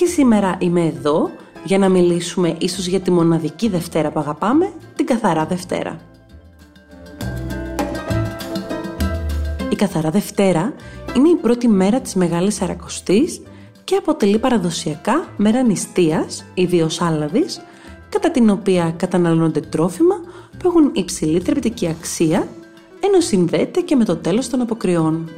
και σήμερα είμαι εδώ για να μιλήσουμε ίσως για τη μοναδική Δευτέρα που αγαπάμε, την Καθαρά Δευτέρα. Η Καθαρά Δευτέρα είναι η πρώτη μέρα της Μεγάλης Σαρακοστής και αποτελεί παραδοσιακά μέρα νηστείας, ιδίως άλαδης, κατά την οποία καταναλώνονται τρόφιμα που έχουν υψηλή θρεπτική αξία, ενώ συνδέεται και με το τέλος των αποκριών.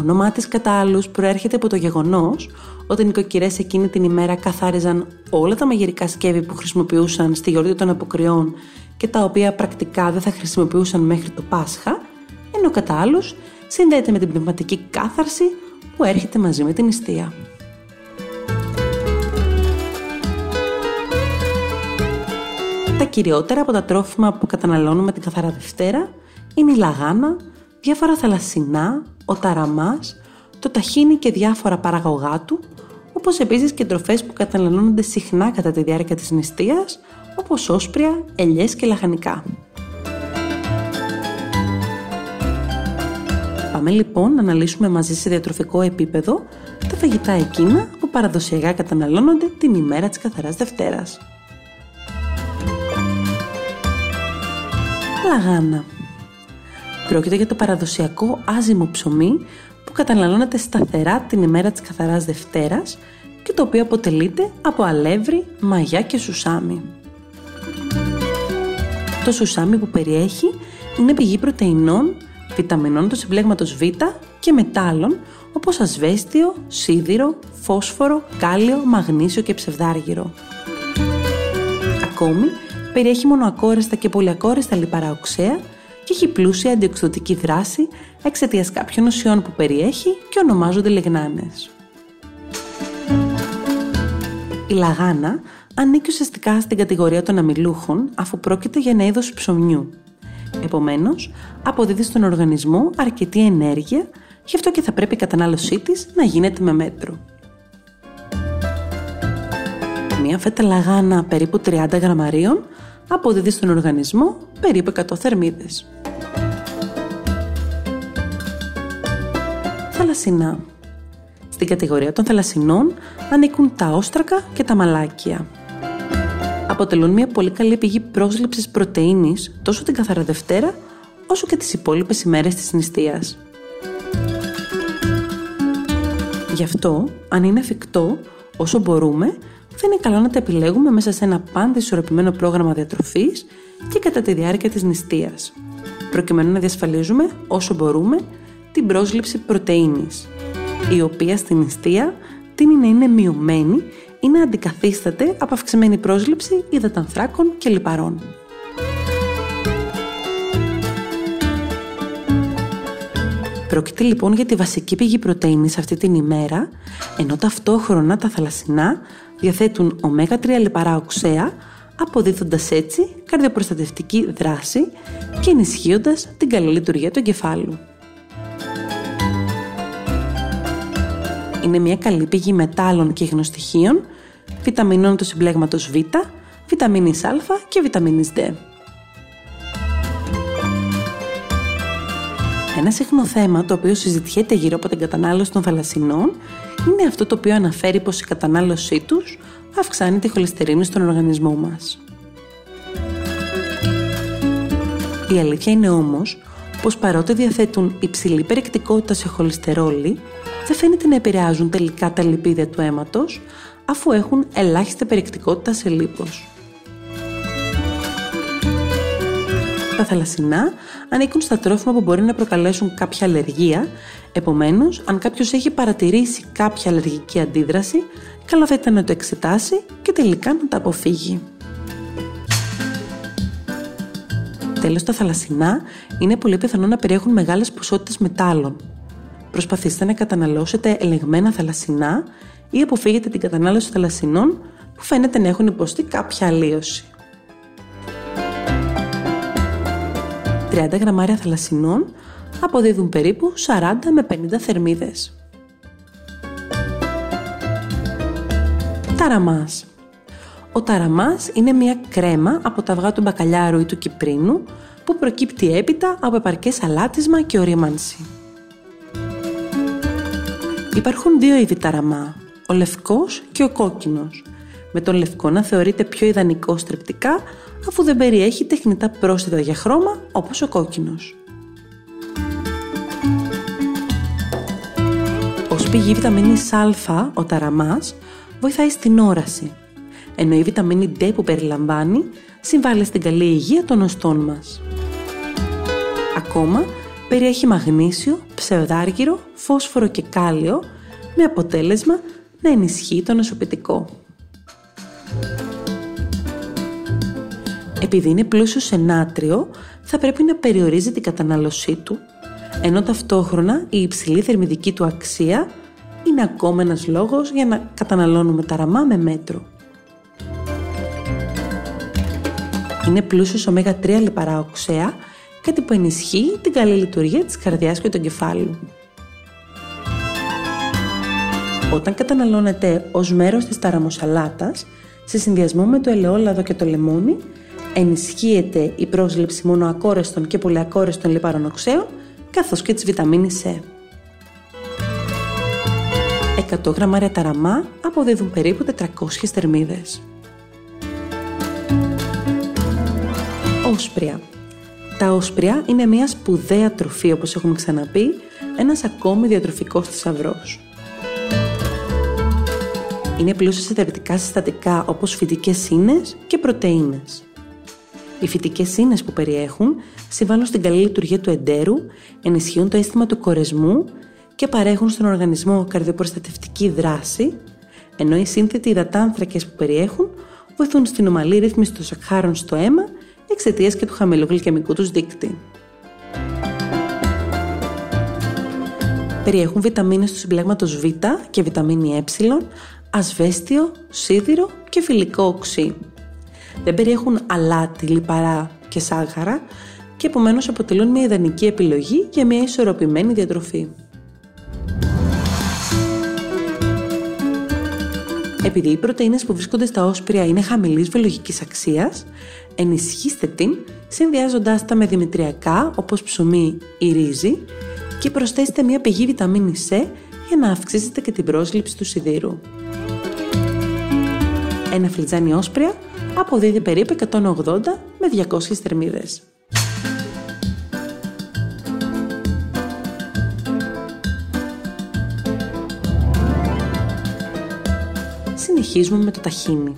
Όνομά της κατά άλλους προέρχεται από το γεγονός ότι οι νοικοκυρές εκείνη την ημέρα καθάριζαν όλα τα μαγειρικά σκεύη που χρησιμοποιούσαν στη γιορτή των αποκριών και τα οποία πρακτικά δεν θα χρησιμοποιούσαν μέχρι το Πάσχα, ενώ κατά άλλους συνδέεται με την πνευματική κάθαρση που έρχεται μαζί με την νηστεία. Τα κυριότερα από τα τρόφιμα που καταναλώνουμε την καθαρά Δευτέρα είναι η λαγάνα, διάφορα θαλασσινά, ο ταραμάς, το ταχίνι και διάφορα παραγωγά του, όπως επίσης και τροφές που καταναλώνονται συχνά κατά τη διάρκεια της νηστείας, όπως όσπρια, ελιές και λαχανικά. Πάμε λοιπόν να αναλύσουμε μαζί σε διατροφικό επίπεδο τα φαγητά εκείνα που παραδοσιακά καταναλώνονται την ημέρα της Καθαράς Δευτέρας. Λαγάνα Πρόκειται για το παραδοσιακό άζυμο ψωμί που καταναλώνεται σταθερά την ημέρα της Καθαράς Δευτέρας και το οποίο αποτελείται από αλεύρι, μαγιά και σουσάμι. Το σουσάμι που περιέχει είναι πηγή πρωτεϊνών, βιταμινών του συμπλέγματος Β και μετάλλων όπως ασβέστιο, σίδηρο, φόσφορο, κάλιο, μαγνήσιο και ψευδάργυρο. Ακόμη, περιέχει μονοακόρεστα και πολυακόρεστα λιπαρά οξέα και έχει πλούσια αντιοξυδοτική δράση εξαιτίας κάποιων ουσιών που περιέχει και ονομάζονται λιγνάνες. Η λαγάνα ανήκει ουσιαστικά στην κατηγορία των αμυλούχων αφού πρόκειται για ένα είδος ψωμιού. Επομένως, αποδίδει στον οργανισμό αρκετή ενέργεια, γι' αυτό και θα πρέπει η κατανάλωσή της να γίνεται με μέτρο. Μία φέτα λαγάνα περίπου 30 γραμμαρίων αποδίδει στον οργανισμό περίπου 100 θερμίδες. Θαλασσινά Στην κατηγορία των θαλασσινών ανήκουν τα όστρακα και τα μαλάκια. Αποτελούν μια πολύ καλή πηγή πρόσληψης πρωτεΐνης τόσο την καθαρά Δευτέρα όσο και τις υπόλοιπες ημέρες της νηστείας. Γι' αυτό, αν είναι εφικτό, όσο μπορούμε, θα είναι καλό να τα επιλέγουμε μέσα σε ένα πάντα ισορροπημένο πρόγραμμα διατροφής και κατά τη διάρκεια της νηστείας, προκειμένου να διασφαλίζουμε όσο μπορούμε την πρόσληψη πρωτεΐνης, η οποία στην νηστεία τίνει να είναι μειωμένη ή να αντικαθίσταται από αυξημένη πρόσληψη υδατανθράκων και λιπαρών. Πρόκειται λοιπόν για τη βασική πηγή πρωτεΐνης αυτή την ημέρα, ενώ ταυτόχρονα τα θαλασσινά διαθέτουν ω3 λιπαρά οξέα, αποδίδοντας έτσι καρδιοπροστατευτική δράση και ενισχύοντας την καλή λειτουργία του εγκεφάλου. Είναι μια καλή πηγή μετάλλων και υγνοστοιχείων, βιταμινών του συμπλέγματος Β, βιταμίνης Α και βιταμίνης D. Ένα συχνό θέμα το οποίο συζητιέται γύρω από την κατανάλωση των θαλασσινών είναι αυτό το οποίο αναφέρει πως η κατανάλωσή τους αυξάνει τη χολυστερίνη στον οργανισμό μας. Η αλήθεια είναι όμως πως παρότι διαθέτουν υψηλή περιεκτικότητα σε χολυστερόλη, δεν φαίνεται να επηρεάζουν τελικά τα λιπίδια του αίματος, αφού έχουν ελάχιστη περιεκτικότητα σε λίπος. Τα θαλασσινά ανήκουν στα τρόφιμα που μπορεί να προκαλέσουν κάποια αλλεργία, επομένως, αν κάποιος έχει παρατηρήσει κάποια αλλεργική αντίδραση, καλό θα ήταν να το εξετάσει και τελικά να τα αποφύγει. Τέλος, τα θαλασσινά είναι πολύ πιθανό να περιέχουν μεγάλες ποσότητες μετάλλων. προσπαθήστε να καταναλώσετε ελεγμένα θαλασσινά ή αποφύγετε την κατανάλωση θαλασσινών που φαίνεται να έχουν υποστεί κάποια αλλίωση. 30 γραμμάρια θαλασσινών αποδίδουν περίπου 40 με 50 θερμίδες. Ταραμάς Ο ταραμάς είναι μια κρέμα από τα αυγά του μπακαλιάρου ή του κυπρίνου που προκύπτει έπειτα από επαρκές αλάτισμα και ορίμανση. Υπάρχουν δύο είδη ταραμά, ο λευκός και ο κόκκινος, με τον λευκό να θεωρείται πιο ιδανικό στρεπτικά αφού δεν περιέχει τεχνητά πρόσθετα για χρώμα όπως ο κόκκινος. Ως πηγή βιταμίνης Α, ο ταραμάς βοηθάει στην όραση, ενώ η βιταμίνη D που περιλαμβάνει συμβάλλει στην καλή υγεία των οστών μας. Ακόμα περιέχει μαγνήσιο, ψευδάργυρο, φόσφορο και κάλιο με αποτέλεσμα να ενισχύει το νοσοποιητικό. Επειδή είναι πλούσιος σε νάτριο, θα πρέπει να περιορίζει την κατανάλωσή του, ενώ ταυτόχρονα η υψηλή θερμιδική του αξία είναι ακόμα ένας λόγος για να καταναλώνουμε ταραμά με μέτρο. Είναι πλούσιος ω3 λιπαρά οξέα, κάτι που ενισχύει την καλή λειτουργία της καρδιάς και του εγκεφάλου. Όταν καταναλώνεται ως μέρος της ταραμοσαλάτας, σε συνδυασμό με το ελαιόλαδο και το λεμόνι, ενισχύεται η πρόσληψη μονοακόρεστων και πολυακόρεστων λιπαρών οξέων, καθώς και της βιταμίνης C. 100 γραμμάρια ταραμά αποδίδουν περίπου 400 θερμίδες. Όσπρια. Τα όσπρια είναι μια σπουδαία τροφή όπως έχουμε ξαναπεί, ένας ακόμη διατροφικός θησαυρός. Είναι πλούσια σε θεραπευτικά συστατικά όπως φυτικές ίνες και πρωτεΐνες. Οι φυτικές ίνες που περιέχουν συμβάλλουν στην καλή λειτουργία του εντέρου, ενισχύουν το αίσθημα του κορεσμού και παρέχουν στον οργανισμό καρδιοπροστατευτική δράση, ενώ οι σύνθετοι υδατάνθρακες που περιέχουν βοηθούν στην ομαλή ρύθμιση των σακχάρων στο αίμα εξαιτίας και του χαμηλού γλυκαιμικού τους δείκτη. Περιέχουν βιταμίνες του συμπλέγματος Β και βιταμίνη Ε, ασβέστιο, σίδηρο και φιλικό οξύ. Δεν περιέχουν αλάτι, λιπαρά και σάχαρα και επομένως αποτελούν μια ιδανική επιλογή για μια ισορροπημένη διατροφή. Επειδή οι πρωτεΐνες που βρίσκονται στα όσπρια είναι χαμηλής βιολογικής αξίας, ενισχύστε την συνδυάζοντάς τα με δημητριακά όπως ψωμί ή ρύζι και προσθέστε μια πηγή βιταμίνη C για να αυξήσετε και την πρόσληψη του σιδήρου. Ένα φλιτζάνι όσπρια αποδίδει περίπου 180 με 200 θερμίδες. Συνεχίζουμε με το ταχίνι.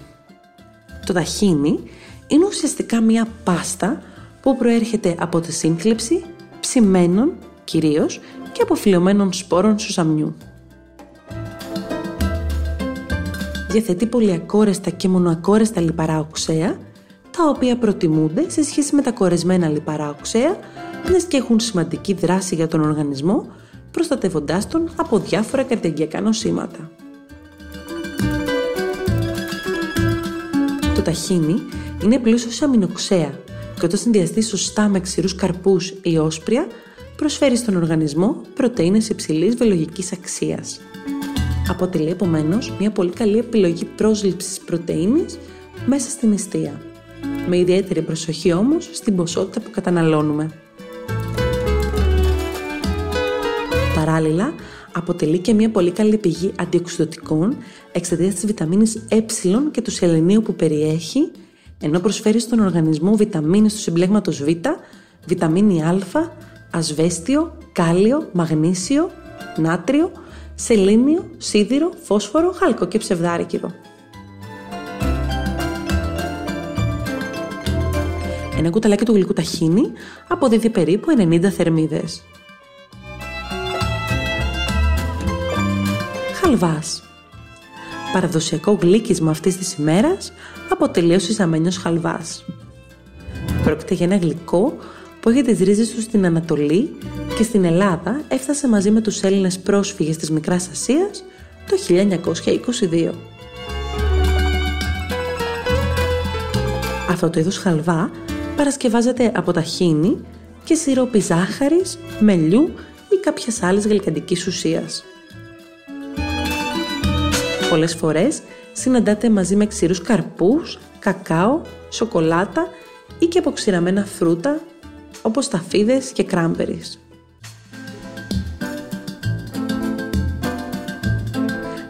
Το ταχίνι είναι ουσιαστικά μία πάστα που προέρχεται από τη σύγκληψη ψημένων κυρίως και αποφυλωμένων σπόρων σουζαμιού. Διαθέτει πολυακόρεστα και μονοακόρεστα λιπαρά οξέα, τα οποία προτιμούνται σε σχέση με τα κορεσμένα λιπαρά οξέα, μιας και έχουν σημαντική δράση για τον οργανισμό, προστατεύοντάς τον από διάφορα καρδιαγγειακά νοσήματα. Το ταχίνι είναι πλούσιο σε αμινοξέα και όταν συνδυαστεί σωστά με ξηρούς καρπούς ή όσπρια, προσφέρει στον οργανισμό πρωτεΐνες υψηλής βιολογικής αξίας. Αποτελεί επομένως μια πολύ καλή επιλογή πρόσληψης πρωτεΐνης μέσα στην νηστεία. Με ιδιαίτερη προσοχή όμως στην ποσότητα που καταναλώνουμε. Παράλληλα, αποτελεί και μια πολύ καλή πηγή αντιοξυδοτικών εξαιτίας της βιταμίνης Ε και του σελενίου που περιέχει, ενώ προσφέρει στον οργανισμό βιταμίνε του συμπλέγματος Β, βιταμίνη Α, ασβέστιο, κάλιο, μαγνήσιο, νάτριο, σελήνιο, σίδηρο, φόσφορο, χάλκο και ψευδάρικυρο. Ένα κουταλάκι του γλυκού ταχίνι αποδίδει περίπου 90 θερμίδες. Χαλβάς. Παραδοσιακό γλύκισμα αυτής της ημέρας αποτελεί ο συζαμένιος χαλβάς. Πρόκειται για ένα γλυκό που έχει τις ρίζες του στην Ανατολή και και στην Ελλάδα έφτασε μαζί με τους Έλληνες πρόσφυγες της Μικράς Ασίας το 1922. Αυτό το είδος χαλβά παρασκευάζεται από ταχίνι και σιρόπι ζάχαρης, μελιού ή κάποιας άλλης γλυκαντικής ουσίας. Πολλές φορές συναντάται μαζί με ξηρούς καρπούς, κακάο, σοκολάτα ή και αποξηραμένα φρούτα όπως ταφίδες και κράμπερις.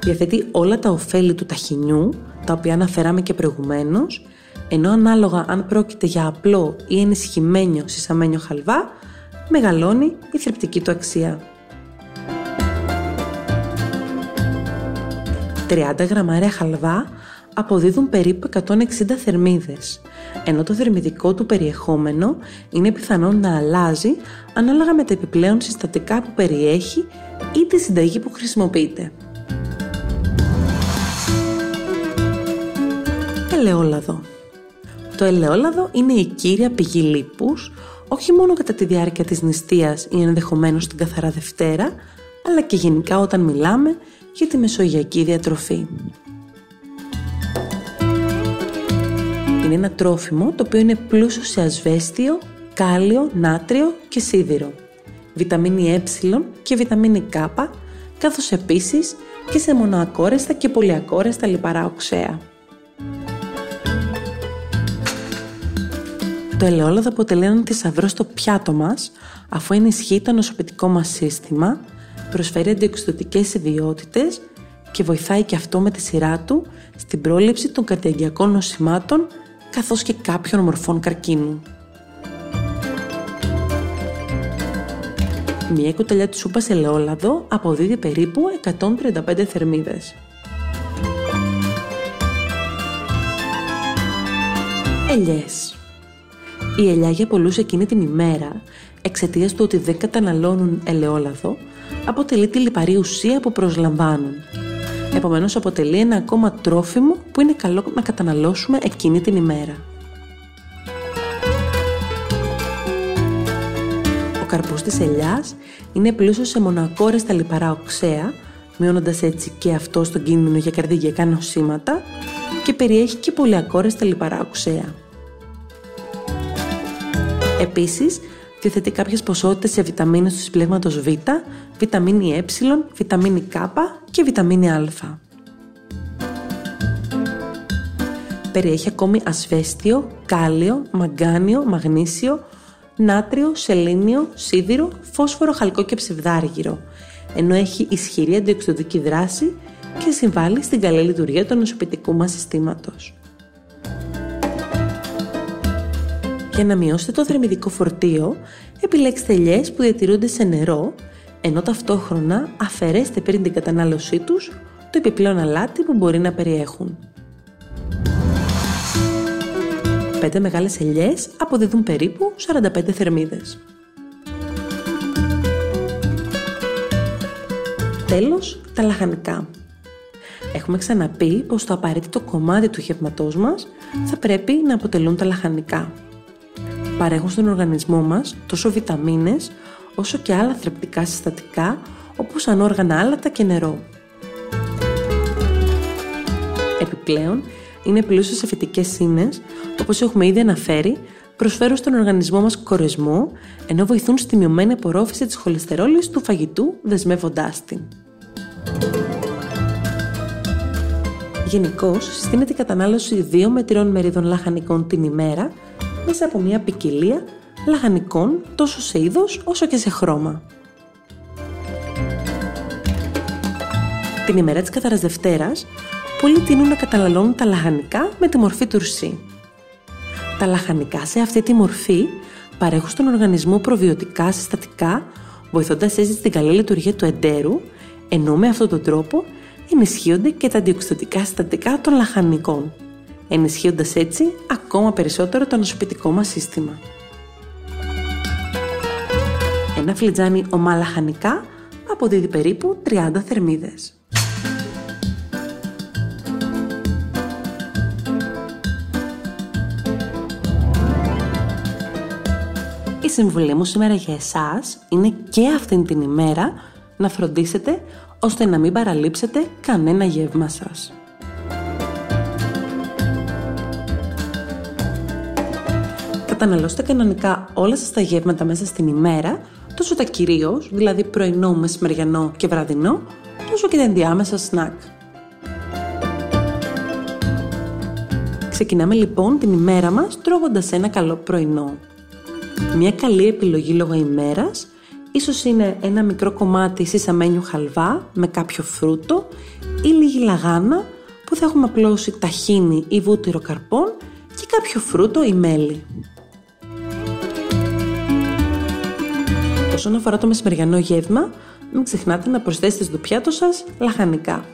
Διαθέτει όλα τα ωφέλη του ταχινιού, τα οποία αναφέραμε και προηγουμένως, ενώ ανάλογα αν πρόκειται για απλό ή ενισχυμένο σισαμένιο χαλβά, μεγαλώνει η θρεπτική του αξία. 30 γραμμάρια χαλβά αποδίδουν περίπου 160 θερμίδες, ενώ το θερμιδικό του περιεχόμενο είναι πιθανό να αλλάζει ανάλογα με τα επιπλέον συστατικά που περιέχει ή τη συνταγή που χρησιμοποιείται. Ελαιόλαδο Το ελαιόλαδο είναι η κύρια πηγή λίπους, όχι μόνο κατά τη διάρκεια της νηστείας ή ενδεχομένως την καθαρά Δευτέρα, αλλά και γενικά όταν μιλάμε για τη μεσογειακή διατροφή. Είναι ένα τρόφιμο το οποίο είναι πλούσιο σε ασβέστιο, κάλιο, νάτριο και σίδηρο, βιταμίνη ε και βιταμίνη Κ, καθώς επίσης και σε μονοακόρεστα και πολυακόρεστα λιπαρά οξέα. Το ελαιόλαδο αποτελεί έναν θησαυρό στο πιάτο μας, αφού ενισχύει το νοσοποιητικό μας σύστημα, προσφέρει αντιοξυδοτικές ιδιότητες και βοηθάει και αυτό με τη σειρά του στην πρόληψη των καρδιαγγειακών νοσημάτων καθώς και κάποιων μορφών καρκίνου. Μία κουταλιά της σούπας ελαιόλαδο αποδίδει περίπου 135 θερμίδες. Ελιές Η ελιά για πολλούς εκείνη την ημέρα, εξαιτίας του ότι δεν καταναλώνουν ελαιόλαδο, αποτελεί τη λιπαρή ουσία που προσλαμβάνουν Επομένως αποτελεί ένα ακόμα τρόφιμο που είναι καλό να καταναλώσουμε εκείνη την ημέρα. Ο καρπός της ελιάς είναι πλούσιος σε μονακόρεστα λιπαρά οξέα, μειώνοντας έτσι και αυτό στον κίνδυνο για καρδιακά νοσήματα και περιέχει και πολυακόρεστα λιπαρά οξέα. Επίσης, διαθέτει κάποιες ποσότητες σε βιταμίνες του συμπλέγματος Β, βιταμίνη Ε, βιταμίνη Κ και βιταμίνη Α. Περιέχει ακόμη ασβέστιο, κάλιο, μαγκάνιο, μαγνήσιο, νάτριο, σελήνιο, σίδηρο, φόσφορο, χαλκό και ψευδάργυρο, ενώ έχει ισχυρή αντιοξυδοτική δράση και συμβάλλει στην καλή λειτουργία του νοσοποιητικού μας συστήματος. Για να μειώσετε το θερμιδικό φορτίο, επιλέξτε ελιές που διατηρούνται σε νερό, ενώ ταυτόχρονα αφαιρέστε πριν την κατανάλωσή τους το επιπλέον αλάτι που μπορεί να περιέχουν. Πέντε μεγάλες ελιές αποδίδουν περίπου 45 θερμίδες. Τέλος, τα λαχανικά. Έχουμε ξαναπεί πως το απαραίτητο κομμάτι του γεύματός μας θα πρέπει να αποτελούν τα λαχανικά παρέχουν στον οργανισμό μας τόσο βιταμίνες όσο και άλλα θρεπτικά συστατικά όπως ανόργανα άλατα και νερό. Επιπλέον, είναι πλούσιο σε φυτικές σύνες, όπως έχουμε ήδη αναφέρει, προσφέρουν στον οργανισμό μας κορεσμό, ενώ βοηθούν στη μειωμένη απορρόφηση της χολυστερόλης του φαγητού, δεσμεύοντάς την. Γενικώς, συστήνεται η κατανάλωση 2 με 3 μερίδων λαχανικών την ημέρα μέσα από μια ποικιλία λαχανικών τόσο σε είδος όσο και σε χρώμα. Την ημέρα της Καθαράς Δευτέρας, πολλοί τείνουν να καταναλώνουν τα λαχανικά με τη μορφή τουρσί. Τα λαχανικά σε αυτή τη μορφή παρέχουν στον οργανισμό προβιωτικά συστατικά, βοηθώντας έτσι την καλή λειτουργία του εντέρου, ενώ με αυτόν τον τρόπο ενισχύονται και τα αντιοξυδοτικά συστατικά των λαχανικών ενισχύοντας έτσι ακόμα περισσότερο το νοσοποιητικό μας σύστημα. Ένα φλιτζάνι ομά λαχανικά αποδίδει περίπου 30 θερμίδες. Η συμβουλή μου σήμερα για εσάς είναι και αυτήν την ημέρα να φροντίσετε ώστε να μην παραλείψετε κανένα γεύμα σας. Καταναλώστε κανονικά όλα σας τα γεύματα μέσα στην ημέρα, τόσο τα κυρίως, δηλαδή πρωινό, μεσημεριανό και βραδινό, τόσο και τα ενδιάμεσα σνακ. Ξεκινάμε λοιπόν την ημέρα μας τρώγοντας ένα καλό πρωινό. Μια καλή επιλογή λόγω ημέρας ίσως είναι ένα μικρό κομμάτι σισαμένιου χαλβά με κάποιο φρούτο ή λίγη λαγάνα που θα έχουμε απλώσει ταχίνι ή βούτυρο καρπών και κάποιο φρούτο ή μέλι. Όσον αφορά το μεσημεριανό γεύμα, μην ξεχνάτε να προσθέσετε στο πιάτο σας λαχανικά.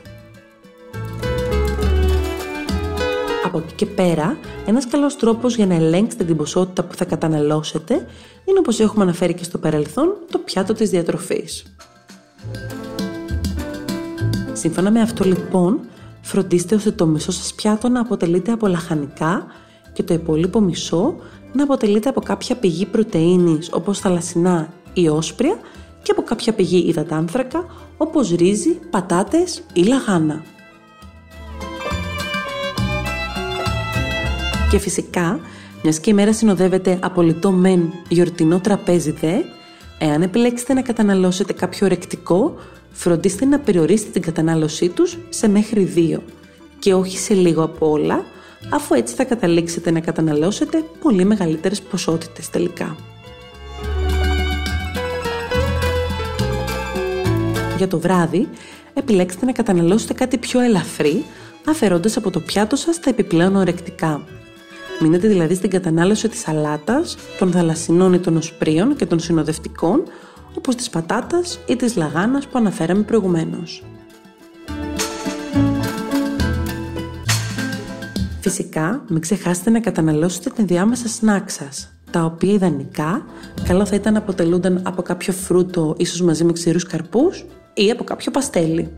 Από εκεί και πέρα, ένας καλός τρόπος για να ελέγξετε την ποσότητα που θα καταναλώσετε είναι όπως έχουμε αναφέρει και στο παρελθόν, το πιάτο της διατροφής. Σύμφωνα με αυτό λοιπόν, φροντίστε ώστε το μισό σας πιάτο να αποτελείται από λαχανικά και το υπόλοιπο μισό να αποτελείται από κάποια πηγή πρωτεΐνης όπως θαλασσινά ή όσπρια και από κάποια πηγή υδατάνθρακα όπως ρύζι, πατάτες ή λαγάνα. Και φυσικά, μιας και η μέρα συνοδεύεται από λιτό μεν γιορτινό τραπέζι δε, εάν επιλέξετε να καταναλώσετε κάποιο ρεκτικό, φροντίστε να περιορίσετε την κατανάλωσή τους σε μέχρι δύο και όχι σε λίγο από όλα, αφού έτσι θα καταλήξετε να καταναλώσετε πολύ μεγαλύτερες ποσότητες τελικά. Για το βράδυ, επιλέξτε να καταναλώσετε κάτι πιο ελαφρύ, αφαιρώντας από το πιάτο σας τα επιπλέον ορεκτικά. Μείνετε δηλαδή στην κατανάλωση της σαλάτας, των θαλασσινών ή των οσπρίων και των συνοδευτικών, όπως της πατάτας ή της λαγάνας που αναφέραμε προηγουμένως. Φυσικά, μην ξεχάσετε να καταναλώσετε την διάμεσα σνάκ σας, τα οποία ιδανικά καλό θα ήταν να αποτελούνταν από κάποιο φρούτο, ίσως μαζί με ξηρούς καρπούς ή από κάποιο παστέλι.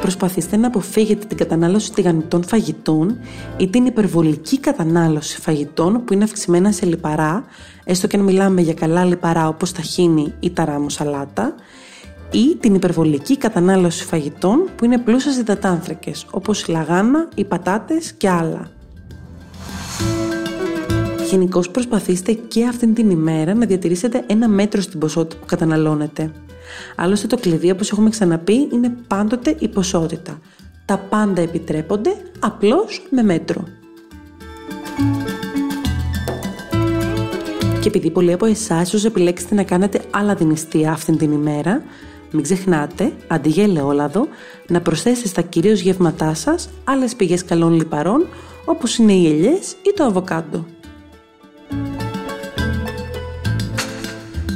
Προσπαθήστε να αποφύγετε την κατανάλωση τηγανιτών φαγητών ή την υπερβολική κατανάλωση φαγητών που είναι αυξημένα σε λιπαρά, έστω και αν μιλάμε για καλά λιπαρά όπως τα χίνη ή τα ράμο σαλάτα, ή την υπερβολική κατανάλωση φαγητών που είναι πλούσια σε υδατάνθρακες, όπως η λαγάνα, οι πατάτες και άλλα. Γενικώς προσπαθήστε και αυτήν την ημέρα να διατηρήσετε ένα μέτρο στην ποσότητα που καταναλώνετε. Άλλωστε το κλειδί, όπως έχουμε ξαναπεί, είναι πάντοτε η ποσότητα. Τα πάντα επιτρέπονται, απλώς με μέτρο. Και επειδή πολλοί από εσάς ίσω επιλέξετε να κάνετε άλλα δυνηστεία αυτήν την ημέρα, μην ξεχνάτε, αντί για ελαιόλαδο, να προσθέσετε στα κυρίως γεύματά σας άλλες πηγές καλών λιπαρών, όπως είναι οι ελιές ή το αβοκάντο.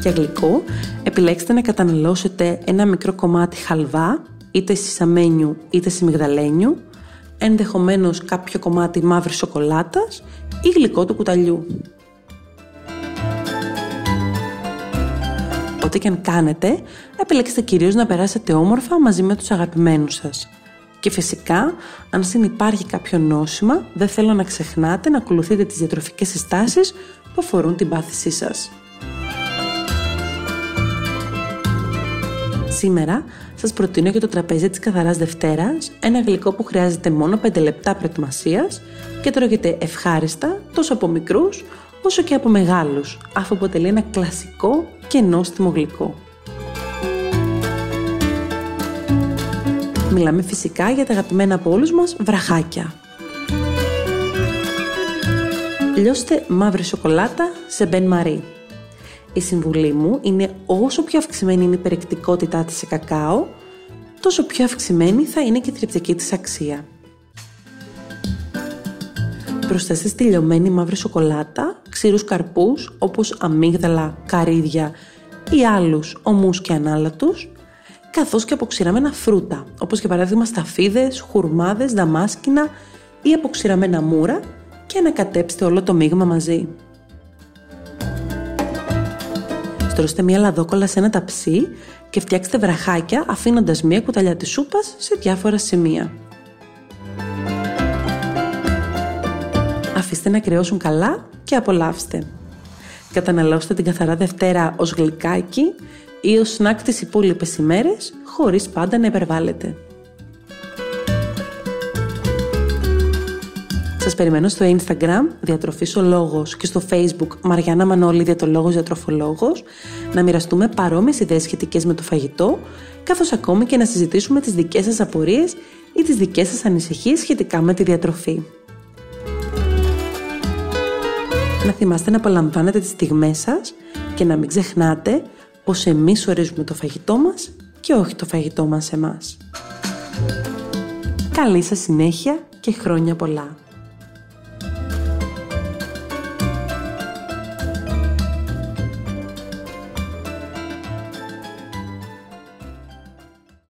Για γλυκό, επιλέξτε να καταναλώσετε ένα μικρό κομμάτι χαλβά, είτε σισαμένιου είτε σιμιγδαλένιου, ενδεχομένως κάποιο κομμάτι μαύρης σοκολάτας ή γλυκό του κουταλιού. Ό,τι και αν κάνετε, επιλέξτε κυρίως να περάσετε όμορφα μαζί με τους αγαπημένους σας. Και φυσικά, αν συνυπάρχει κάποιο νόσημα, δεν θέλω να ξεχνάτε να ακολουθείτε τις διατροφικές συστάσεις που αφορούν την πάθησή σας. Σήμερα σας προτείνω για το τραπέζι της Καθαράς Δευτέρας ένα γλυκό που χρειάζεται μόνο 5 λεπτά προετοιμασίας και τρώγεται ευχάριστα τόσο από μικρούς όσο και από μεγάλους, αφού αποτελεί ένα κλασικό και νόστιμο γλυκό. Μιλάμε φυσικά για τα αγαπημένα από όλους μας βραχάκια. Λιώστε μαύρη σοκολάτα σε μπεν μαρί. Η συμβουλή μου είναι όσο πιο αυξημένη είναι η περιεκτικότητά της σε κακάο, τόσο πιο αυξημένη θα είναι και η θρεπτική της αξία. Προσθέστε στη λιωμένη μαύρη σοκολάτα ξηρούς καρπούς όπως αμύγδαλα, καρύδια ή άλλους ομούς και ανάλατους, καθώς και αποξηραμένα φρούτα, όπως για παράδειγμα σταφίδες, χουρμάδες, δαμάσκηνα ή αποξηραμένα μούρα και ανακατέψτε όλο το μείγμα μαζί. Στρώστε μία λαδόκολα σε ένα ταψί και φτιάξτε βραχάκια αφήνοντας μία κουταλιά της σούπας σε διάφορα σημεία. Φροντίστε να κρυώσουν καλά και απολαύστε. Καταναλώστε την καθαρά Δευτέρα ως γλυκάκι ή ως σνακ τις υπόλοιπες ημέρες, χωρίς πάντα να υπερβάλλετε. Περιμένω στο Instagram, Διατροφής ο Λόγος και στο Facebook Μαριάννα Μανώλη, Διατολόγος Διατροφολόγος, να μοιραστούμε παρόμοιες ιδέες σχετικές με το φαγητό, καθώς ακόμη και να συζητήσουμε τις δικές σας απορίες ή τις δικές σας ανησυχίες σχετικά με τη διατροφή. Να θυμάστε να απολαμβάνετε τις στιγμές σας και να μην ξεχνάτε πως εμείς ορίζουμε το φαγητό μας και όχι το φαγητό μας εμάς. Καλή σας συνέχεια και χρόνια πολλά!